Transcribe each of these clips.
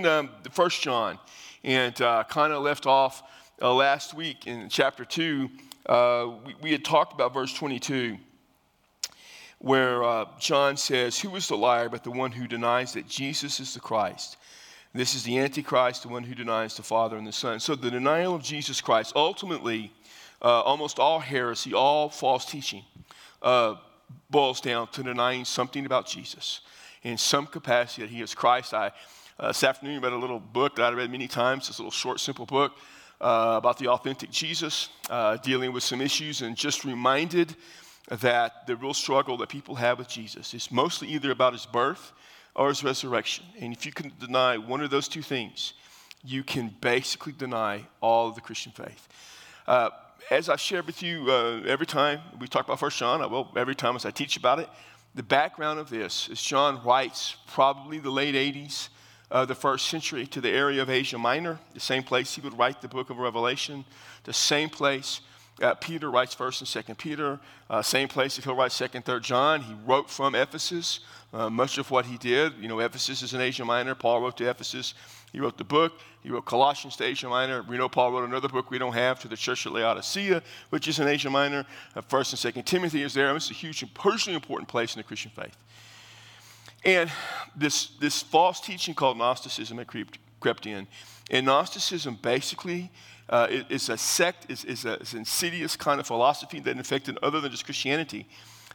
in um, First John, and uh, kind of left off uh, last week in chapter 2. Uh, we, we, had talked about verse 22, where uh, John says, Who is the liar but the one who denies that Jesus is the Christ? This is the Antichrist, the one who denies the Father and the Son. So the denial of Jesus Christ, ultimately, uh, almost all heresy, all false teaching, uh, boils down to denying something about Jesus in some capacity that he is Christ. I, uh, this afternoon, read a little book that I read many times, this little short, simple book uh, about the authentic Jesus, uh, dealing with some issues, and just reminded that the real struggle that people have with Jesus is mostly either about his birth or his resurrection. And if you can deny one of those two things, you can basically deny all of the Christian faith. Uh, as I share with you uh, every time we talk about First John, I will every time as I teach about it. The background of this is John writes probably the late 80s the first century to the area of Asia Minor, the same place he would write the book of Revelation, the same place uh, Peter writes First and Second Peter, uh, same place that he'll write Second, Third John. He wrote from Ephesus. Uh, much of what he did, you know, Ephesus is in Asia Minor. Paul wrote to Ephesus. He wrote the book. He wrote Colossians to Asia Minor. We know Paul wrote another book we don't have to the church at Laodicea, which is in Asia Minor. Uh, First and Second Timothy is there. It's a huge, personally important place in the Christian faith. And this, this false teaching called Gnosticism had creeped, crept in. And Gnosticism basically uh, is a sect, is, is, a, an insidious kind of philosophy that infected other than just Christianity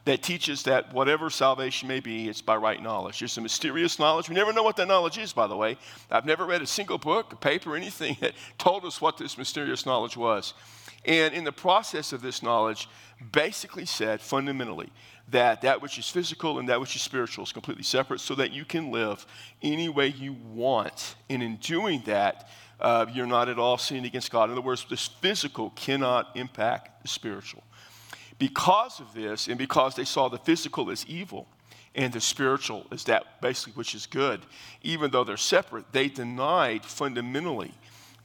that teaches that whatever salvation may be, it's by right knowledge. There's some mysterious knowledge. We never know what that knowledge is, by the way. I've never read a single book, a paper, anything that told us what this mysterious knowledge was. And in the process of this knowledge, basically said fundamentally that that which is physical and that which is spiritual is completely separate so that you can live any way you want. And in doing that, uh, you're not at all sinning against God. In other words, this physical cannot impact the spiritual. Because of this, and because they saw the physical as evil and the spiritual as that basically which is good, even though they're separate, they denied fundamentally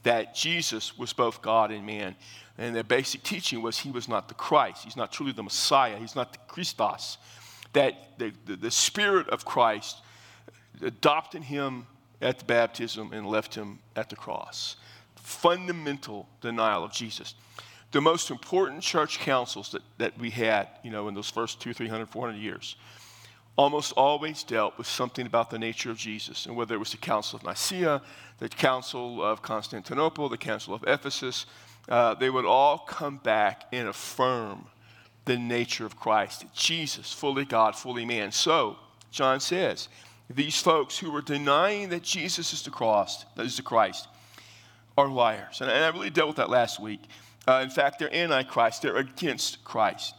that Jesus was both God and man. And their basic teaching was he was not the Christ, he's not truly the Messiah, he's not the Christos. That the, the, the Spirit of Christ adopted him at the baptism and left him at the cross. Fundamental denial of Jesus the most important church councils that, that we had, you know, in those first two, 300, 400 years, almost always dealt with something about the nature of Jesus. And whether it was the Council of Nicaea, the Council of Constantinople, the Council of Ephesus, uh, they would all come back and affirm the nature of Christ. Jesus, fully God, fully man. So, John says, these folks who were denying that Jesus is the cross, that is the Christ, are liars. And I really dealt with that last week. Uh, in fact, they're antichrist, they're against Christ.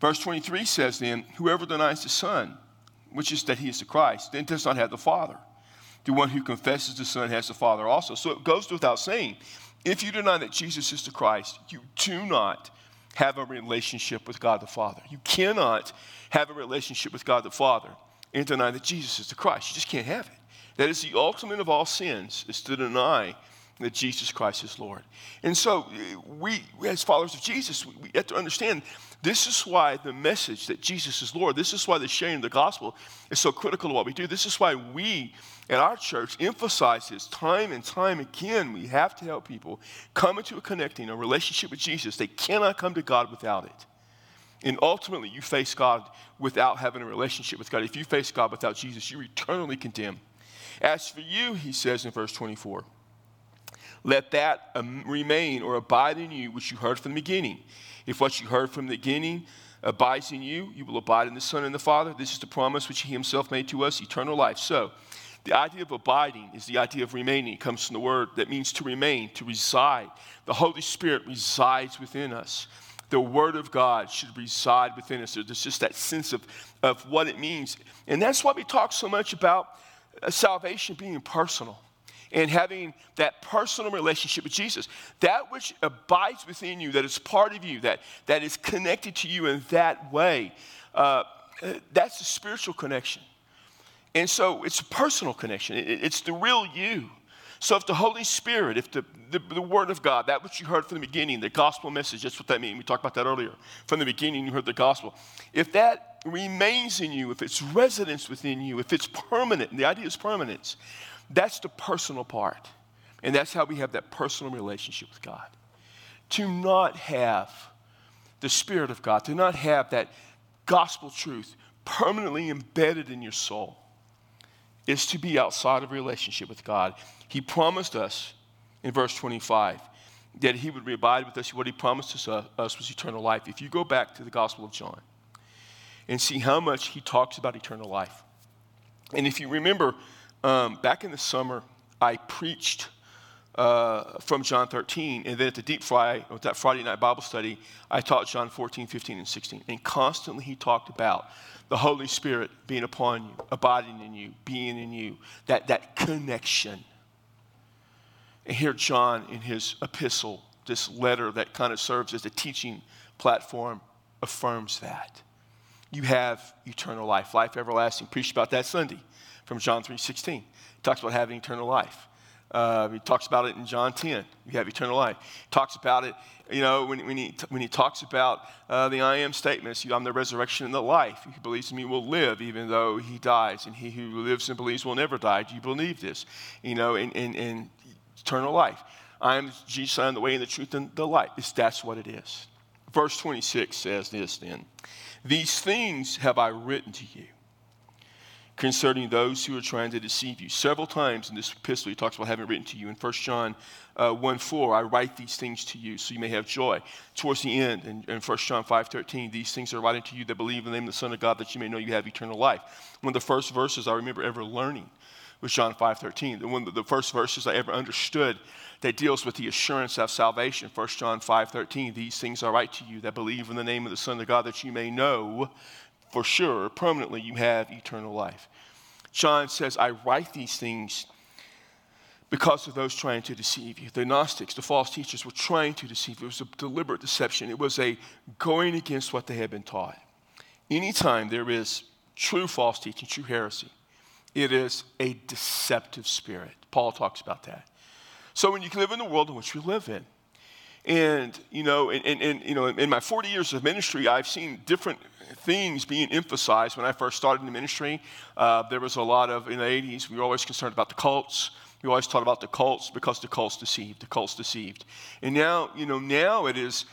Verse 23 says then, Whoever denies the Son, which is that he is the Christ, then does not have the Father. The one who confesses the Son has the Father also. So it goes without saying, if you deny that Jesus is the Christ, you do not have a relationship with God the Father. You cannot have a relationship with God the Father and deny that Jesus is the Christ. You just can't have it. That is the ultimate of all sins, is to deny that Jesus Christ is Lord. And so, eh, we, as followers of Jesus, we have to understand this is why the message that Jesus is Lord, this is why the sharing of the gospel is so critical to what we do. This is why we at our church emphasize this time and time again. We have to help people come into a connecting, a relationship with Jesus. They cannot come to God without it. And ultimately, you face God without having a relationship with God. If you face God without Jesus, you're eternally condemned. As for you, he says in verse 24, let that um, remain or abide in you, which you heard from the beginning. If what you heard from the beginning abides in you, you will abide in the Son and the Father. This is the promise which He Himself made to us eternal life. So, the idea of abiding is the idea of remaining. It comes from the word that means to remain, to reside. The Holy Spirit resides within us. The Word of God should reside within us. There's just that sense of, of what it means. And that's why we talk so much about uh, salvation being personal and having that personal relationship with Jesus. That which abides within you, that is part of you, that, that is connected to you in that way, uh, that's a spiritual connection. And so it's a personal connection, it, it's the real you. So if the Holy Spirit, if the, the, the, Word of God, that which you heard from the beginning, the gospel message, that's what that means. We talked about that earlier. From the beginning, you heard the gospel. If that remains in you, if it's residence within you, if it's permanent, the idea is permanence, That's the personal part. And that's how we have that personal relationship with God. To not have the Spirit of God, to not have that gospel truth permanently embedded in your soul, is to be outside of relationship with God. He promised us in verse 25 that He would abide with us. What He promised us, uh, us was eternal life. If you go back to the Gospel of John and see how much He talks about eternal life, and if you remember, um, back in the summer, I preached uh, from John 13, and then at the Deep Fry, with that Friday night Bible study, I taught John 14, 15, and 16. And constantly he talked about the Holy Spirit being upon you, abiding in you, being in you, that, that connection. And here, John, in his epistle, this letter that kind of serves as a teaching platform, affirms that. You have eternal life, life everlasting. Preached about that Sunday from John 3:16. He talks about having eternal life. Uh, he talks about it in John 10. You have eternal life. He talks about it, you know, when, when, he, when he talks about uh, the I am statements. I'm the resurrection and the life. He who believes in me will live even though he dies. And he who lives and believes will never die. Do you believe this? You know, in, in, in eternal life. I am Jesus, I am the way and the truth and the light. It's, that's what it is. Verse 26 says this then These things have I written to you concerning those who are trying to deceive you. Several times in this epistle, he talks about having written to you. In 1 John uh, 1 4, I write these things to you so you may have joy. Towards the end, in, in 1 John 5 13, these things are writing to you that believe in the name of the Son of God that you may know you have eternal life. One of the first verses I remember ever learning was John 5 13. One of the first verses I ever understood that deals with the assurance of salvation. 1 John 5 13, these things I write to you that believe in the name of the Son of God that you may know for sure, permanently, you have eternal life. John says, I write these things because of those trying to deceive you. The Gnostics, the false teachers, were trying to deceive you. It was a deliberate deception, it was a going against what they had been taught. Anytime there is true false teaching, true heresy, it is a deceptive spirit. Paul talks about that. So when you live in the world in which we live in, and you know, and, and, and you know, in my 40 years of ministry, I've seen different things being emphasized. When I first started in the ministry, uh, there was a lot of, in the 80s, we were always concerned about the cults. We always talked about the cults because the cults deceived, the cults deceived. And now, you know, now it is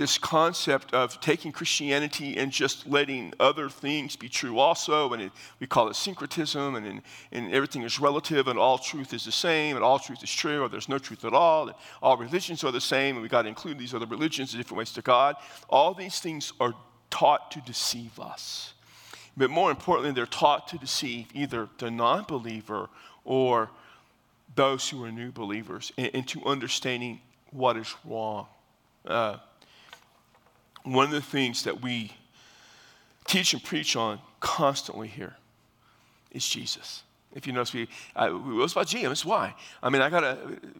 this concept of taking Christianity and just letting other things be true also, and it, we call it syncretism, and, and, everything is relative, and all truth is the same, and all truth is true, or there's no truth at all, and all religions are the same, and we got to include these other religions, different ways to God. All these things are taught to deceive us. But more importantly, they're taught to deceive either the non believer or those who are new believers into understanding what is wrong. Uh, one of the things that we teach and preach on constantly here is Jesus. If you notice, we, uh, was about Jesus. Why? I mean, I got to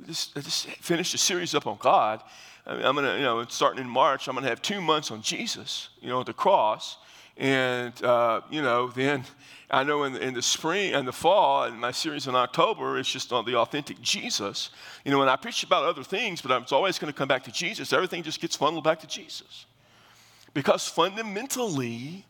just, just finish the series up on God, I'm going to, you know, starting in March, I'm going to have two months on Jesus, you know, the cross. And, uh, you know, then I know in the, in the spring and the fall, and my series in October, it's just on the authentic Jesus. You know, when I preach about other things, but it's always going to come back to Jesus, everything just gets funneled back to Jesus. Because fundamentally,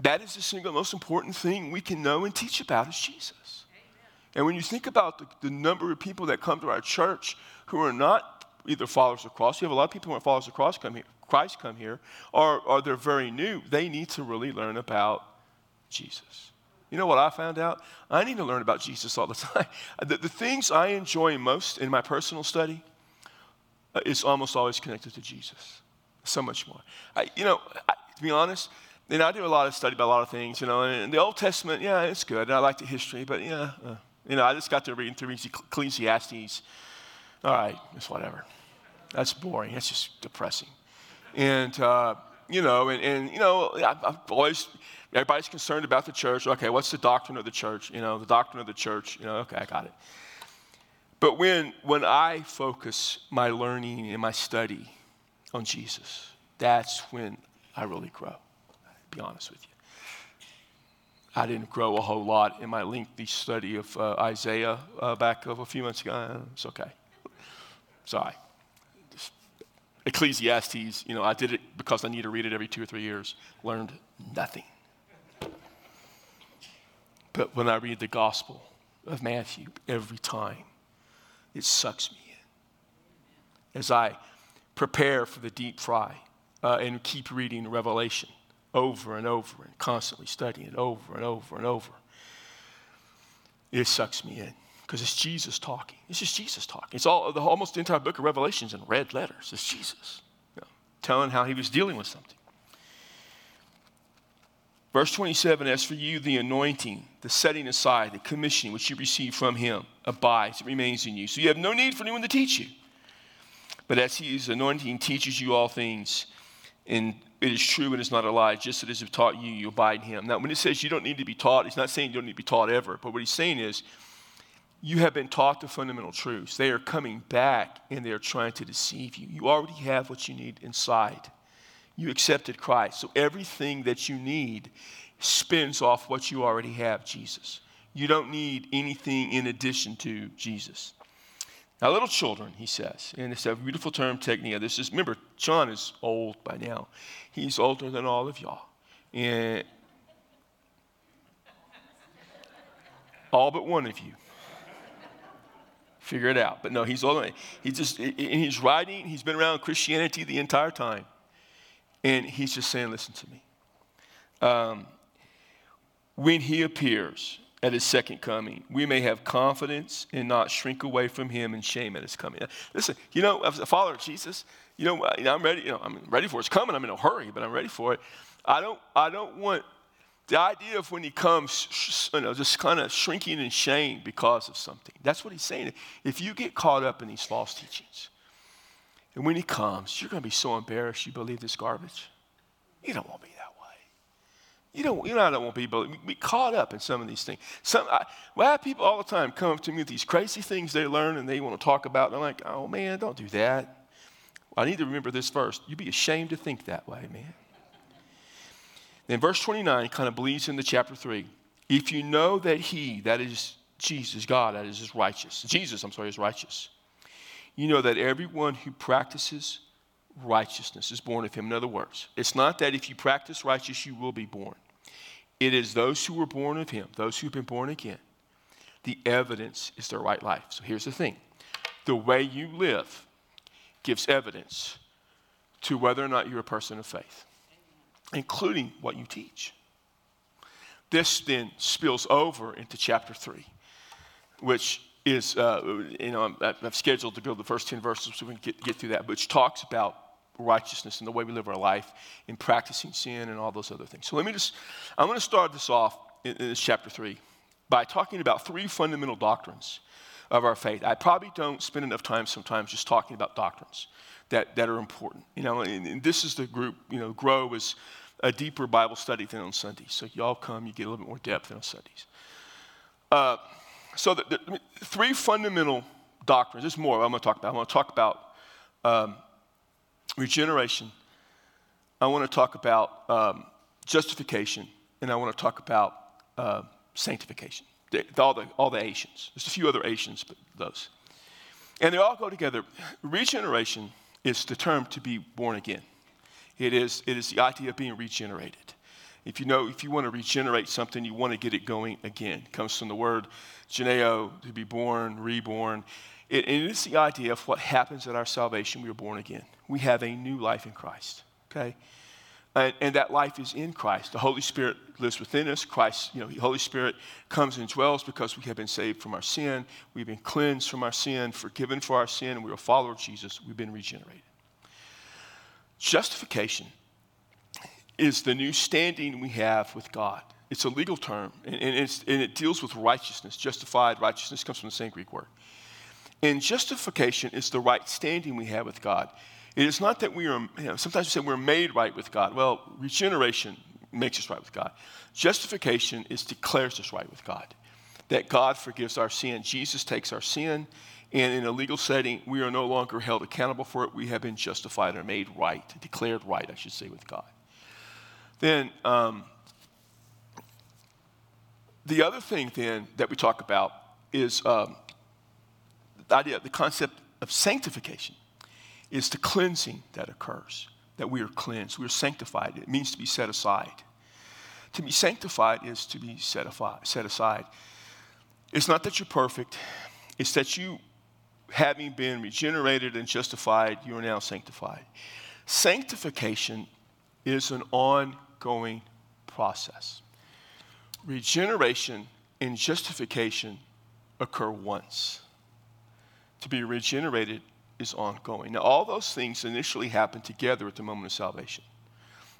that is the single most important thing we can know and teach about is Jesus. Amen. And when you think about the, the number of people that come to our church who are not either followers of Christ. You have a lot of people who are followers of Christ come here, Christ come here, or, or they're very new. They need to really learn about Jesus. You know what I found out? I need to learn about Jesus all the time. The, the things I enjoy most in my personal study uh, is almost always connected to Jesus. So much more. I, you know, I, to be honest, and I do a lot of study about a lot of things, you know, and the Old Testament, yeah, it's good. I like the history, but yeah, uh, you know, I just got to reading through Ecclesiastes. All right, it's whatever. That's boring. That's just depressing. And, uh, you know, and, and you know, I, I've always, everybody's concerned about the church. Okay, what's the doctrine of the church? You know, the doctrine of the church. You know, okay, I got it. But when, when I focus my learning and my study on Jesus, that's when I really grow, be honest with you. I didn't grow a whole lot in my lengthy study of uh, Isaiah uh, back of a few months ago. It's okay. Sorry. Ecclesiastes, you know, I did it because I need to read it every two or three years. Learned nothing. But when I read the gospel of Matthew every time. It sucks me in. As I prepare for the deep fry uh, and keep reading Revelation over and over and constantly studying it over and over and over, it sucks me in because it's Jesus talking. It's just Jesus talking. It's all the almost the entire book of Revelations in red letters. It's Jesus you know, telling how he was dealing with something. Verse 27 As for you, the anointing, the setting aside, the commissioning which you receive from him abides, it remains in you. So you have no need for anyone to teach you. But as his anointing teaches you all things, and it is true and it's not a lie, just as it taught you, you abide in him. Now, when it says you don't need to be taught, he's not saying you don't need to be taught ever, but what he's saying is you have been taught the fundamental truths. They are coming back and they are trying to deceive you. You already have what you need inside. You accepted Christ. So everything that you need spins off what you already have, Jesus. You don't need anything in addition to Jesus. Now, little children, he says, and it's a beautiful term, teknia. This is, remember, John is old by now. He's older than all of y'all. And all but one of you. Figure it out. But no, he's older. He just, he's writing, he's been around Christianity the entire time. And he's just saying, listen to me. Um, when he appears, at his second coming. We may have confidence and not shrink away from him in shame at his coming. Listen, you know, as a follower of Jesus, you know, I'm ready, you know, I'm ready for it. It's coming. I'm in a hurry, but I'm ready for it. I don't, I don't want the idea of when he comes, you know, just kind of shrinking in shame because of something. That's what he's saying. If you get caught up in these false teachings, and when he comes, you're going to be so embarrassed you believe this garbage. You don't want to be you don't, you know, I don't want people to be caught up in some of these things. Some, I, well, I have people all the time come up to me with these crazy things they learn and they want to talk about. And I'm like, oh man, don't do that. I need to remember this first. You'd be ashamed to think that way, man. Then verse 29 kind of bleeds into chapter 3. If you know that he, that is Jesus, God, that is, righteous, Jesus, I'm sorry, is righteous, you know that everyone who practices righteousness is born of him. In other words, it's not that if you practice righteous, you will be born. It is those who were born of him, those who've been born again. The evidence is their right life. So here's the thing the way you live gives evidence to whether or not you're a person of faith, including what you teach. This then spills over into chapter 3, which is, uh, you know, I've scheduled to go to the first 10 verses so we can get, get through that, which talks about righteousness and the way we live our life in practicing sin and all those other things. So let me just, I'm going to start this off in, in this chapter three by talking about three fundamental doctrines of our faith. I probably don't spend enough time sometimes just talking about doctrines that, that are important. You know, and, and this is the group, you know, Grow is a deeper Bible study than on Sundays. So y'all come, you get a little bit more depth than on Sundays. Uh, so the, the, three fundamental doctrines, there's more I'm going to talk about. I'm going to talk about um, regeneration, I want to talk about um, justification, and I want to talk about uh, sanctification. The, all, the, all the Asians. There's a few other Asians, but those. And they all go together. Regeneration is the term to be born again. It is, it is the idea of being regenerated. If you know, if you want to regenerate something, you want to get it going again. It comes from the word geneo, to be born, reborn. It, it is the idea of what happens at our salvation. We are born again. We have a new life in Christ. Okay? And, and, that life is in Christ. The Holy Spirit lives within us. Christ, you know, the Holy Spirit comes and dwells because we have been saved from our sin. We've been cleansed from our sin, forgiven for our sin, and we're a follower of Jesus. We've been regenerated. Justification is the new standing we have with God. It's a legal term, and, and, and it deals with righteousness. Justified righteousness comes from the same Greek word. And justification is the right standing we have with God. It is not that we are, you know, sometimes we say we're made right with God. Well, regeneration makes us right with God. Justification is declares us right with God. That God forgives our sin. Jesus takes our sin, and in a legal setting, we are no longer held accountable for it. We have been justified or made right, declared right, I should say, with God. Then, um, the other thing then that we talk about is um, the idea, the concept of sanctification is the cleansing that occurs, that we are cleansed, we are sanctified. It means to be set aside. To be sanctified is to be set, set aside. It's not that you're perfect, it's that you, having been regenerated and justified, you are now sanctified. Sanctification is an ongoing process. Regeneration and justification occur once. To be regenerated is ongoing. Now, all those things initially happen together at the moment of salvation.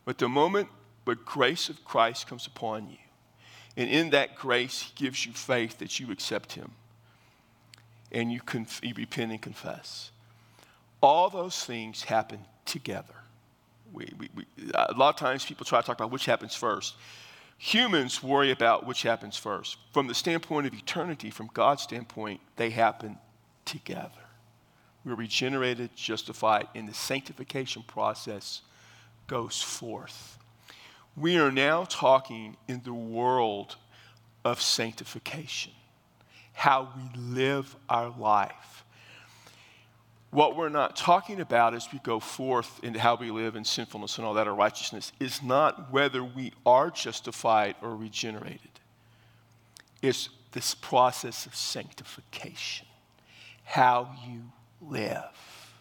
But the moment the grace of Christ comes upon you, and in that grace, He gives you faith that you accept Him, and you, conf- you repent and confess. All those things happen together. We, we, we, a lot of times people try to talk about which happens first. Humans worry about which happens first. From the standpoint of eternity, from God's standpoint, they happen together. We're regenerated, justified, and the sanctification process goes forth. We are now talking in the world of sanctification, how we live our life. What we're not talking about as we go forth into how we live in sinfulness and all that, or righteousness, is not whether we are justified or regenerated. It's this process of sanctification, how you live.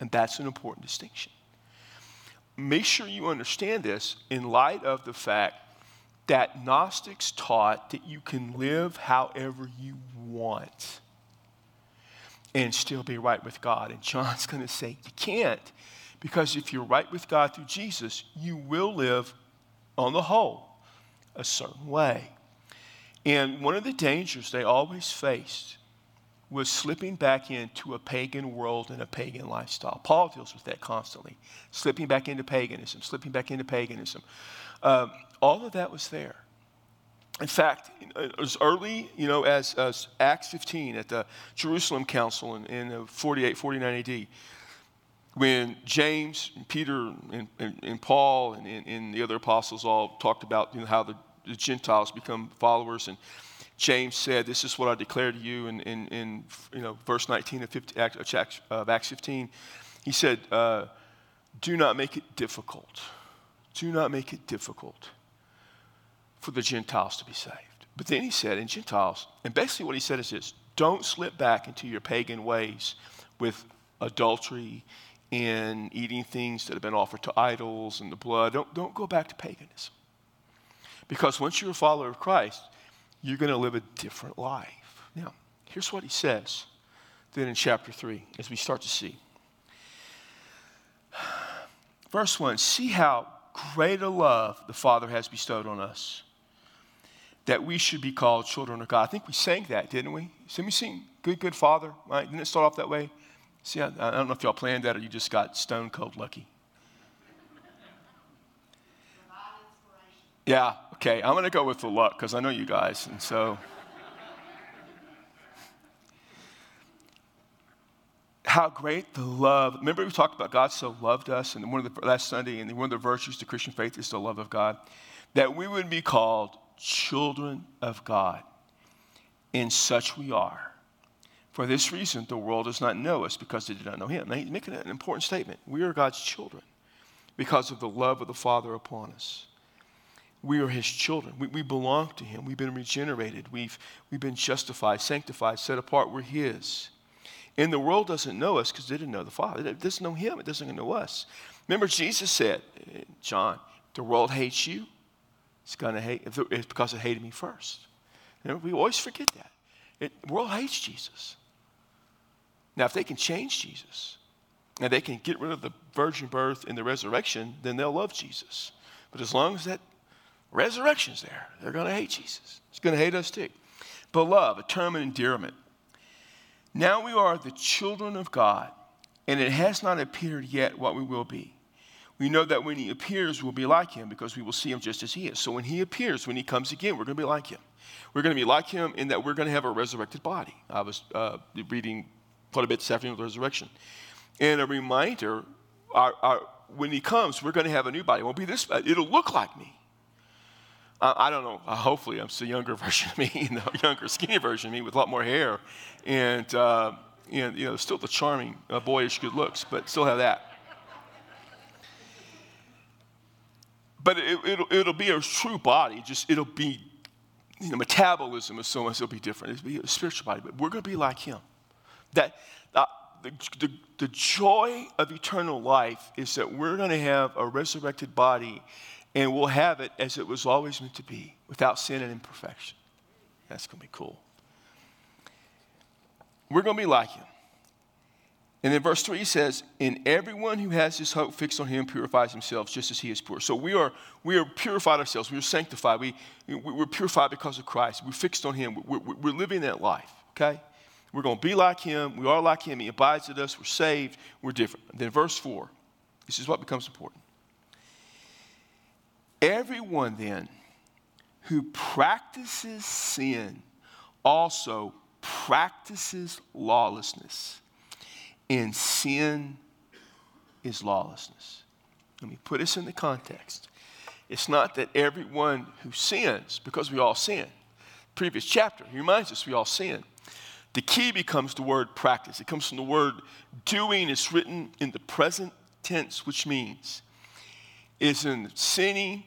And that's an important distinction. Make sure you understand this in light of the fact that Gnostics taught that you can live however you want and still be right with God. And John's going to say you can't because if you're right with God through Jesus, you will live on the whole a certain way. And one of the dangers they always faced was slipping back into a pagan world and a pagan lifestyle. Paul deals with that constantly, slipping back into paganism, slipping back into paganism. Um, all of that was there. In fact, as early, you know, as, as Acts 15 at the Jerusalem Council in, in 48, 49 AD, when James and Peter and, and, and Paul and, and, the other apostles all talked about you know, how the, the Gentiles become followers and James said, This is what I declare to you in, in, in you know, verse 19 of, 50, of Acts 15. He said, uh, Do not make it difficult. Do not make it difficult for the Gentiles to be saved. But then he said, in Gentiles, and basically what he said is this don't slip back into your pagan ways with adultery and eating things that have been offered to idols and the blood. Don't, don't go back to paganism. Because once you're a follower of Christ, you're going to live a different life. Now, here's what he says then in chapter 3 as we start to see. Verse 1 See how great a love the Father has bestowed on us, that we should be called children of God. I think we sang that, didn't we? Didn't we sing Good, Good Father? Right? Didn't it start off that way? See, I, I don't know if y'all planned that or you just got stone cold lucky. Yeah, okay, I'm going to go with the luck because I know you guys. And so, how great the love. Remember, we talked about God so loved us, and one of the last Sunday, and one of the virtues to Christian faith is the love of God, that we would be called children of God. In such we are. For this reason, the world does not know us because they do not know Him. Now, he's making an important statement. We are God's children because of the love of the Father upon us. We are his children. We, we belong to him. We've been regenerated. We've, we've been justified, sanctified, set apart. We're his. And the world doesn't know us because they didn't know the Father. It doesn't know him. It doesn't know us. Remember, Jesus said, John, the world hates you. It's going to hate, it's because it hated me first. Know, we always forget that. It, the world hates Jesus. Now, if they can change Jesus and they can get rid of the virgin birth and the resurrection, then they'll love Jesus. But as long as that Resurrection's there. They're going to hate Jesus. He's going to hate us too. Beloved, a term of endearment. Now we are the children of God, and it has not appeared yet what we will be. We know that when he appears, we'll be like him because we will see him just as he is. So when he appears, when he comes again, we're going to be like him. We're going to be like him in that we're going to have a resurrected body. I was uh, reading quite a bit this afternoon with the resurrection. And a reminder our, our, when he comes, we're going to have a new body. It won't be this, it'll look like me. I don't know. Uh, hopefully, I'm still younger version of me, you know, younger, skinny version of me with a lot more hair, and uh, you know, still the charming, uh, boyish good looks, but still have that. But it, will it'll be a true body. Just it'll be you know, metabolism of so much, it'll be different. It'll be a spiritual body, but we're going to be like him. That uh, the, the, the joy of eternal life is that we're going to have a resurrected body and we'll have it as it was always meant to be, without sin and imperfection. That's going to be cool. We're going to be like him. And then verse 3 says, And everyone who has his hope fixed on him purifies himself just as he is pure. So we are, we are purified ourselves. We are sanctified. We, we're purified because of Christ. We're fixed on him. We're, we're living that life, okay? We're going to be like him. We are like him. He abides with us. We're saved. We're different. Then verse 4, this is what becomes important. Everyone then who practices sin also practices lawlessness and sin is lawlessness. Let me put this in the context. It's not that everyone who sins, because we all sin. Previous chapter, reminds us we all sin. The key becomes the word practice. It comes from the word doing. It's written in the present tense, which means it's in sinning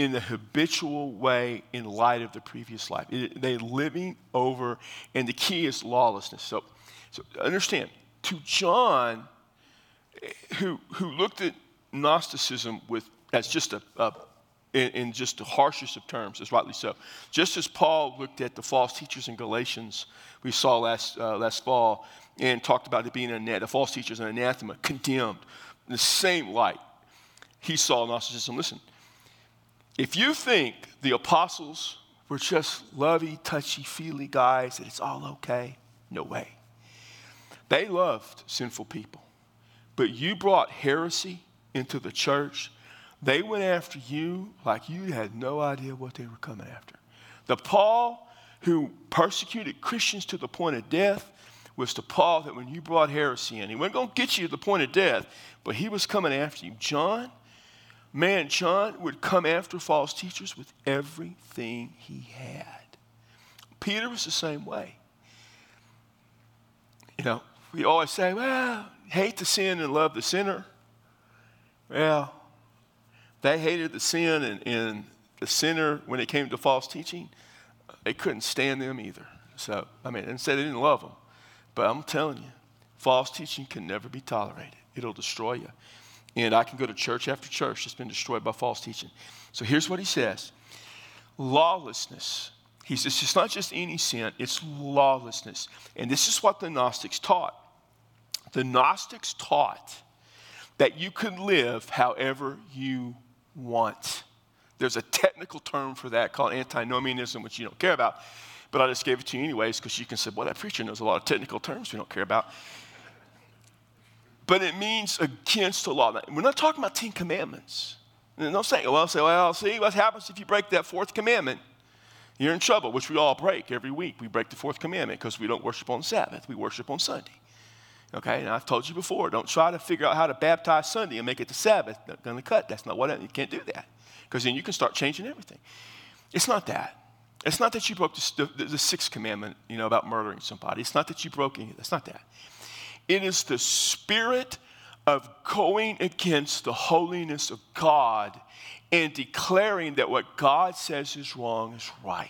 in the habitual way in light of the previous life. It, they living over, and the key is lawlessness. So, so understand, to John, who, who looked at Gnosticism with, as just a, a in, in, just the harshest of terms, as rightly so. Just as Paul looked at the false teachers in Galatians, we saw last, uh, last fall, and talked about it being a, net, the false teachers an anathema, condemned, in the same light. He saw Gnosticism. Listen, if you think the apostles were just lovey, touchy, feely guys, that it's all okay, no way. They loved sinful people. But you brought heresy into the church. They went after you like you had no idea what they were coming after. The Paul who persecuted Christians to the point of death was the Paul that when you brought heresy in, he wasn't going to get you to the point of death, but he was coming after you. John, man, John would come after false teachers with everything he had. Peter was the same way. You know, we always say, well, hate the sin and love the sinner. Well, they hated the sin and, and the sinner when it came to false teaching. They couldn't stand them either. So, I mean, and say they didn't love them. But I'm telling you, false teaching can never be tolerated. It'll destroy you. And I can go to church after church that's been destroyed by false teaching. So here's what he says lawlessness he says it's not just any sin, it's lawlessness. And this is what the Gnostics taught. The Gnostics taught that you could live however you want. There's a technical term for that called antinomianism, which you don't care about, but I just gave it to you anyways because you can say, well, that preacher knows a lot of technical terms we don't care about. But it means against the law. We're not talking about Ten Commandments. And don't say, well, say, well, see what happens if you break that fourth commandment you're in trouble, which we all break every week. We break the fourth commandment because we don't worship on Sabbath, we worship on Sunday. Okay, and I've told you before, don't try to figure out how to baptize Sunday and make it the Sabbath. Not going to cut. That's not what you can't do that because then you can start changing everything. It's not that. It's not that you broke the, the, the, sixth commandment, you know, about murdering somebody. It's not that you broke any. That's not that. It is the spirit of going against the holiness of God and declaring that what God says is wrong is right.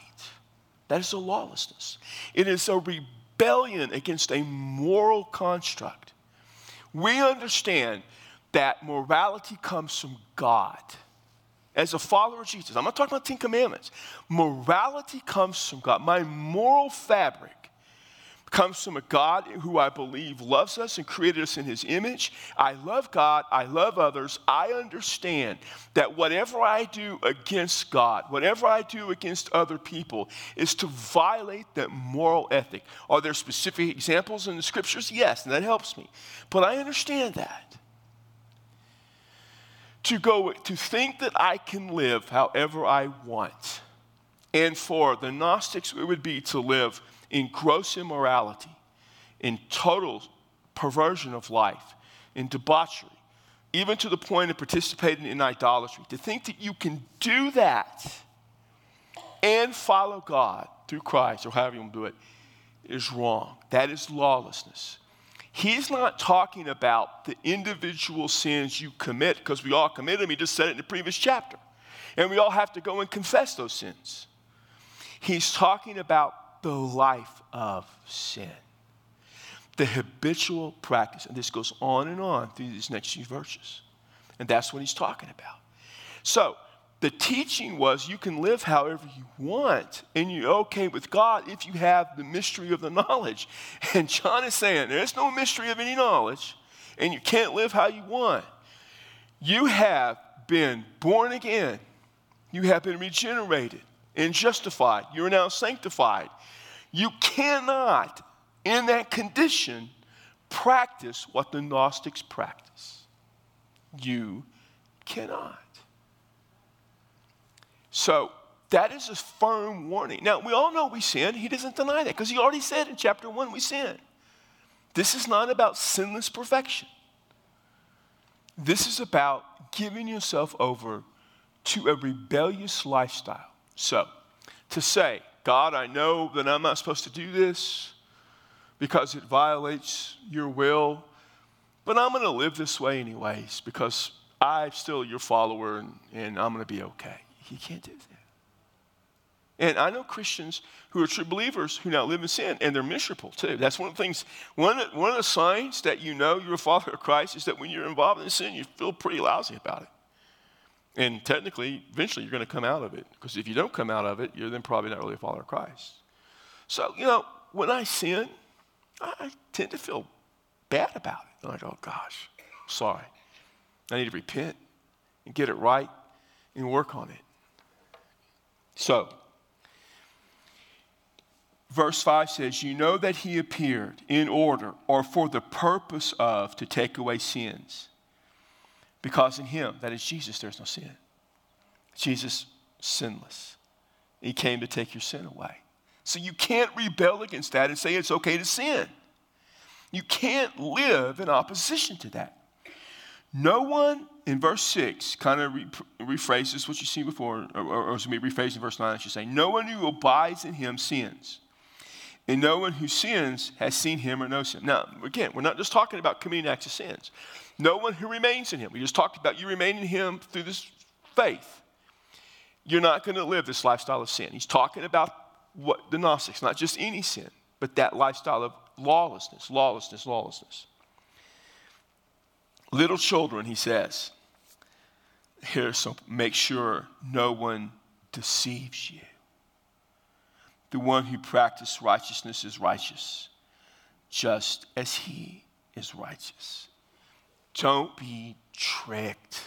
That is a lawlessness. It is a rebellion against a moral construct. We understand that morality comes from God. As a follower of Jesus, I'm not talking about Ten Commandments. Morality comes from God. My moral fabric comes from a God who I believe loves us and created us in his image. I love God. I love others. I understand that whatever I do against God, whatever I do against other people, is to violate that moral ethic. Are there specific examples in the scriptures? Yes, and that helps me. But I understand that. To go, to think that I can live however I want. And for the Gnostics, it would be to live in gross immorality, in total perversion of life, in debauchery, even to the point of participating in idolatry. To think that you can do that and follow God through Christ, or however you want to do it, is wrong. That is lawlessness. He's not talking about the individual sins you commit, because we all commit them. He just said it in the previous chapter. And we all have to go and confess those sins. He's talking about the life of sin, the habitual practice. And this goes on and on through these next few verses. And that's what he's talking about. So, the teaching was you can live however you want and you're okay with God if you have the mystery of the knowledge. And John is saying there's no mystery of any knowledge and you can't live how you want. You have been born again, you have been regenerated and justified, you're now sanctified. You cannot, in that condition, practice what the Gnostics practice. You cannot. So that is a firm warning. Now, we all know we sin. He doesn't deny that because he already said in chapter 1 we sin. This is not about sinless perfection. This is about giving yourself over to a rebellious lifestyle. So, to say, God, I know that I'm not supposed to do this because it violates your will, but I'm going to live this way anyways because I'm still your follower and, and I'm going to be okay. You can't do that. And I know Christians who are true believers who now live in sin, and they're miserable too. That's one of the things, one of, one of the signs that you know you're a follower of Christ is that when you're involved in sin, you feel pretty lousy about it. And technically, eventually, you're going to come out of it. Because if you don't come out of it, you're then probably not really a follower of Christ. So, you know, when I sin, I tend to feel bad about it. I'm like, oh gosh, sorry. I need to repent and get it right and work on it. So, verse 5 says, You know that he appeared in order or for the purpose of to take away sins. Because in him, that is Jesus, there's no sin. Jesus, sinless. He came to take your sin away. So you can't rebel against that and say it's okay to sin. You can't live in opposition to that. No one in verse 6 kind of re- rephrases what you see before, or, or, or me rephrase in verse 9, I should say. No one who abides in him sins. And no one who sins has seen him or knows him. Now, again, we're not just talking about committing acts of sins. No one who remains in him. We just talked about you remain in him through this faith. You're not going to live this lifestyle of sin. He's talking about what the Gnostics, not just any sin, but that lifestyle of lawlessness, lawlessness, lawlessness. Little children, he says, here, so make sure no one deceives you. The one who practices righteousness is righteous, just as he is righteous. Don't be tricked.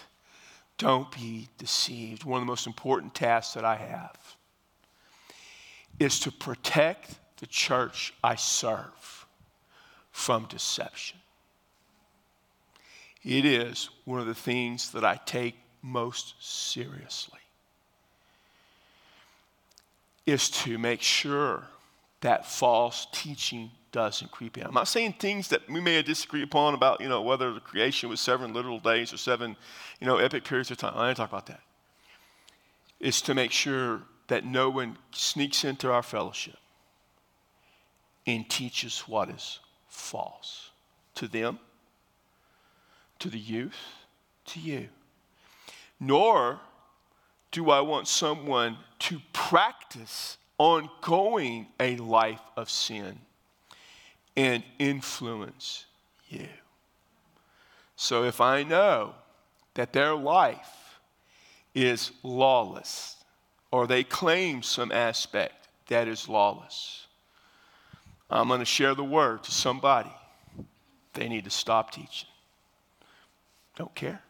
Don't be deceived. One of the most important tasks that I have is to protect the church I serve from deception. It is one of the things that I take most seriously is to make sure that false teaching doesn't creep in. I'm not saying things that we may disagree upon about, you know, whether the creation was seven literal days or seven, you know, epic periods of time. I didn't talk about that. It's to make sure that no one sneaks into our fellowship and teaches what is false to them to the youth, to you. Nor do I want someone to practice ongoing a life of sin and influence you. So if I know that their life is lawless, or they claim some aspect that is lawless, I'm going to share the word to somebody. They need to stop teaching. Don't care.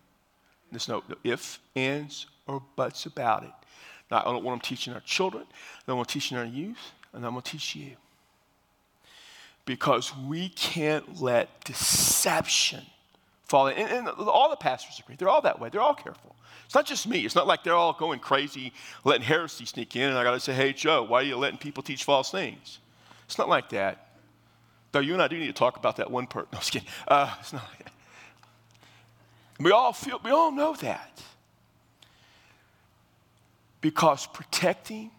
There's no ifs, ands, or buts about it. Now, I don't want them teaching our children, I don't want them teaching our youth, and I'm going to teach you. Because we can't let deception fall in. And, and all the pastors agree. They're all that way. They're all careful. It's not just me. It's not like they're all going crazy, letting heresy sneak in, and I got to say, hey, Joe, why are you letting people teach false things? It's not like that. Though you and I do need to talk about that one part. No, I'm just kidding. Uh, it's not like that. We all feel, we all know that. Because protecting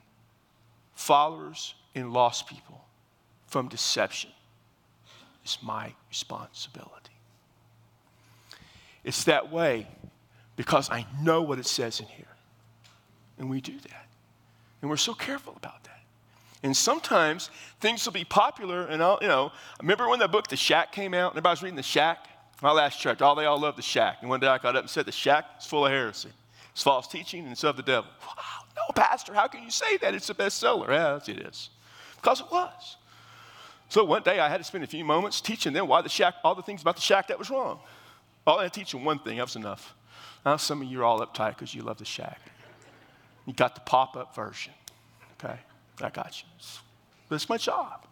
followers and lost people from deception is my responsibility. It's that way because I know what it says in here. And we do that. And we're so careful about that. And sometimes things will be popular, and I'll, you know, remember when the book The Shack came out, and everybody's reading The Shack? My last church, all they all loved The Shack. And one day I got up and said, The Shack is full of heresy. It's false teaching and it's of the devil. Wow, no, Pastor, how can you say that? It's a bestseller. Yes, it is. Because it was. So one day I had to spend a few moments teaching them why the shack, all the things about the shack that was wrong. All I had to teach them one thing, that was enough. Now some of you are all uptight because you love the shack. You got the pop-up version. Okay? I got you. That's my job.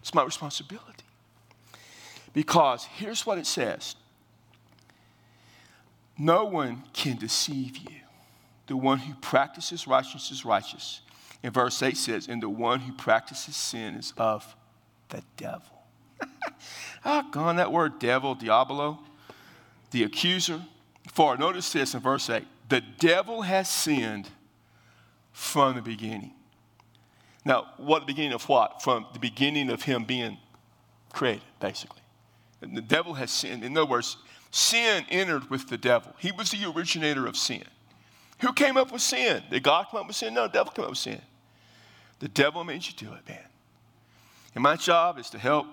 It's my responsibility. Because here's what it says No one can deceive you. The one who practices righteousness is righteous. And verse 8 says, And the one who practices sin is of the devil. ah, gone that word devil, diabolo, the accuser. For notice this in verse 8 the devil has sinned from the beginning. Now, what the beginning of what? From the beginning of him being created, basically. And the devil has sinned. In other words, sin entered with the devil. He was the originator of sin. Who came up with sin? Did God come up with sin? No, the devil came up with sin. The devil made you do it, man. And my job is to help.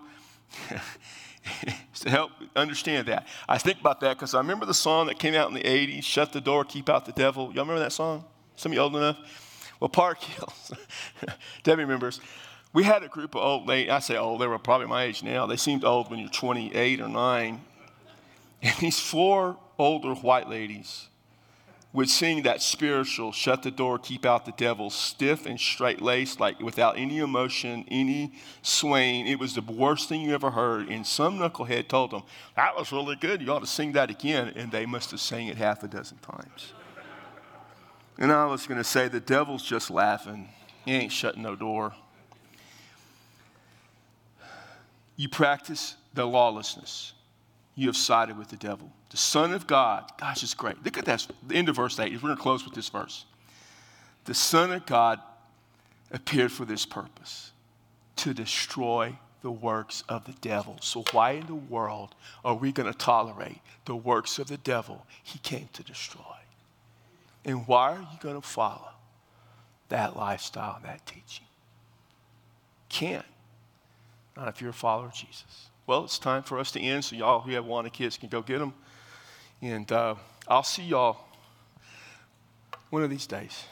is to help understand that. I think about that because I remember the song that came out in the 80s, Shut the Door, Keep Out the Devil. Y'all remember that song? Some of you old enough? Well, Park Hills, Debbie remembers, we had a group of old, they, I say old, they were probably my age now. They seemed old when you're 28 or 9. And these four older white ladies would sing that spiritual, shut the door, keep out the devil, stiff and straight laced, like without any emotion, any swaying. It was the worst thing you ever heard. And some knucklehead told them, That was really good. You ought to sing that again. And they must have sang it half a dozen times. And I was going to say, The devil's just laughing. He ain't shutting no door. You practice the lawlessness you have sided with the devil. The Son of God, gosh, it's great. Look at that, the end of verse 8. We're going to close with this verse. The Son of God appeared for this purpose to destroy the works of the devil. So, why in the world are we going to tolerate the works of the devil he came to destroy? And why are you going to follow that lifestyle, that teaching? Can't. Not if you're a follower of Jesus. Well, it's time for us to end, so y'all who have wanted kids can go get them. And uh, I'll see y'all one of these days.